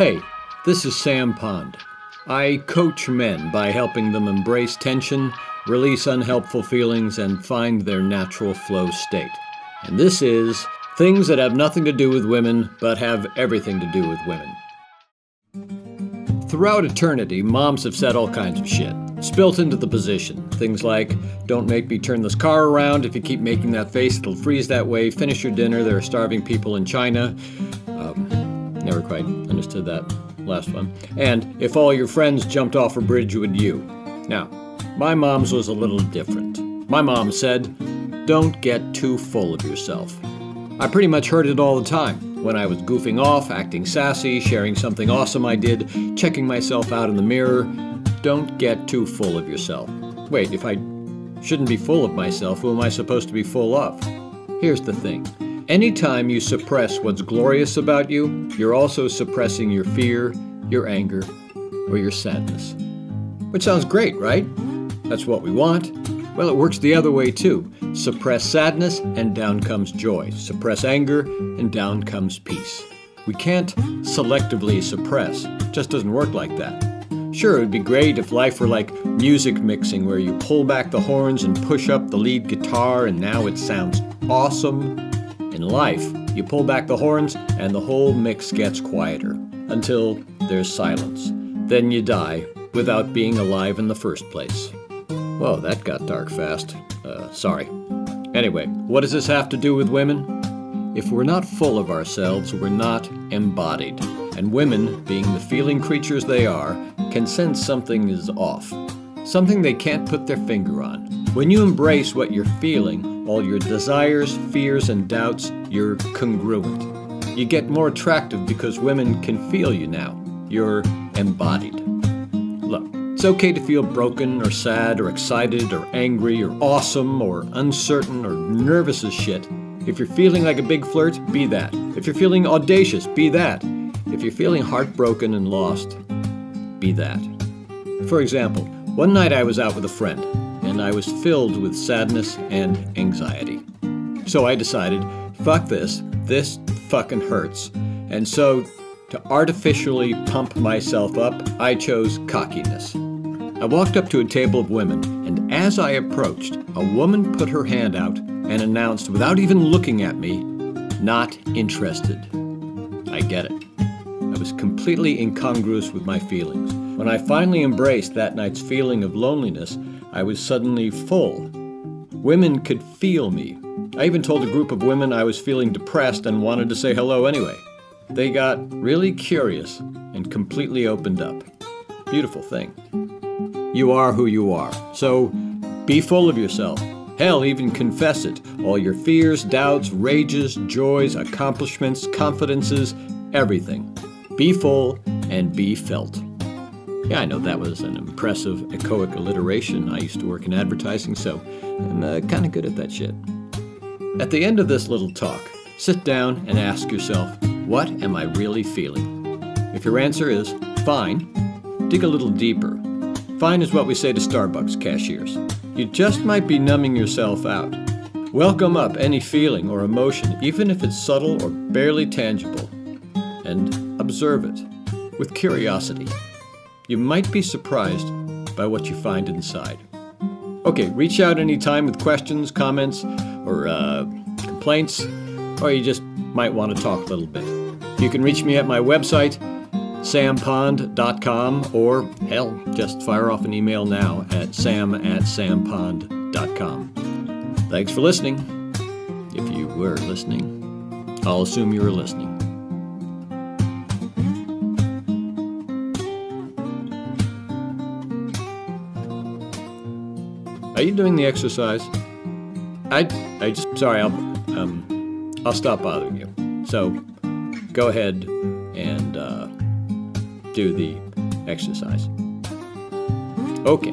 Hey, this is Sam Pond. I coach men by helping them embrace tension, release unhelpful feelings, and find their natural flow state. And this is things that have nothing to do with women, but have everything to do with women. Throughout eternity, moms have said all kinds of shit. It's built into the position. Things like, don't make me turn this car around. If you keep making that face, it'll freeze that way. Finish your dinner. There are starving people in China. Never quite understood that last one. And if all your friends jumped off a bridge, would you? Now, my mom's was a little different. My mom said, don't get too full of yourself. I pretty much heard it all the time when I was goofing off, acting sassy, sharing something awesome I did, checking myself out in the mirror. Don't get too full of yourself. Wait, if I shouldn't be full of myself, who am I supposed to be full of? Here's the thing anytime you suppress what's glorious about you, you're also suppressing your fear, your anger, or your sadness. Which sounds great, right? That's what we want. Well, it works the other way too. Suppress sadness, and down comes joy. Suppress anger, and down comes peace. We can't selectively suppress. It just doesn't work like that. Sure, it would be great if life were like music mixing, where you pull back the horns and push up the lead guitar, and now it sounds awesome. In life, you pull back the horns, and the whole mix gets quieter until there's silence. Then you die without being alive in the first place. Whoa, that got dark fast. Uh, sorry. Anyway, what does this have to do with women? If we're not full of ourselves, we're not embodied. And women, being the feeling creatures they are, can sense something is off. Something they can't put their finger on. When you embrace what you're feeling, all your desires, fears, and doubts, you're congruent. You get more attractive because women can feel you now. You're embodied. Look, it's okay to feel broken or sad or excited or angry or awesome or uncertain or nervous as shit. If you're feeling like a big flirt, be that. If you're feeling audacious, be that. If you're feeling heartbroken and lost, be that. For example, one night I was out with a friend, and I was filled with sadness and anxiety. So I decided, fuck this, this fucking hurts. And so, to artificially pump myself up, I chose cockiness. I walked up to a table of women, and as I approached, a woman put her hand out and announced, without even looking at me, not interested. I get it. I was completely incongruous with my feelings. When I finally embraced that night's feeling of loneliness, I was suddenly full. Women could feel me. I even told a group of women I was feeling depressed and wanted to say hello anyway. They got really curious and completely opened up. Beautiful thing. You are who you are. So be full of yourself. Hell, even confess it. All your fears, doubts, rages, joys, accomplishments, confidences, everything. Be full and be felt. Yeah, I know that was an impressive echoic alliteration. I used to work in advertising, so I'm uh, kind of good at that shit. At the end of this little talk, sit down and ask yourself, what am I really feeling? If your answer is fine, dig a little deeper. Fine is what we say to Starbucks cashiers. You just might be numbing yourself out. Welcome up any feeling or emotion, even if it's subtle or barely tangible, and observe it with curiosity. You might be surprised by what you find inside. Okay, reach out anytime with questions, comments, or uh, complaints, or you just might want to talk a little bit. You can reach me at my website, sampond.com, or hell, just fire off an email now at sam at sampond.com. Thanks for listening. If you were listening, I'll assume you were listening. Are you doing the exercise? I, I just sorry. I'll um, I'll stop bothering you. So, go ahead and uh, do the exercise. Okay.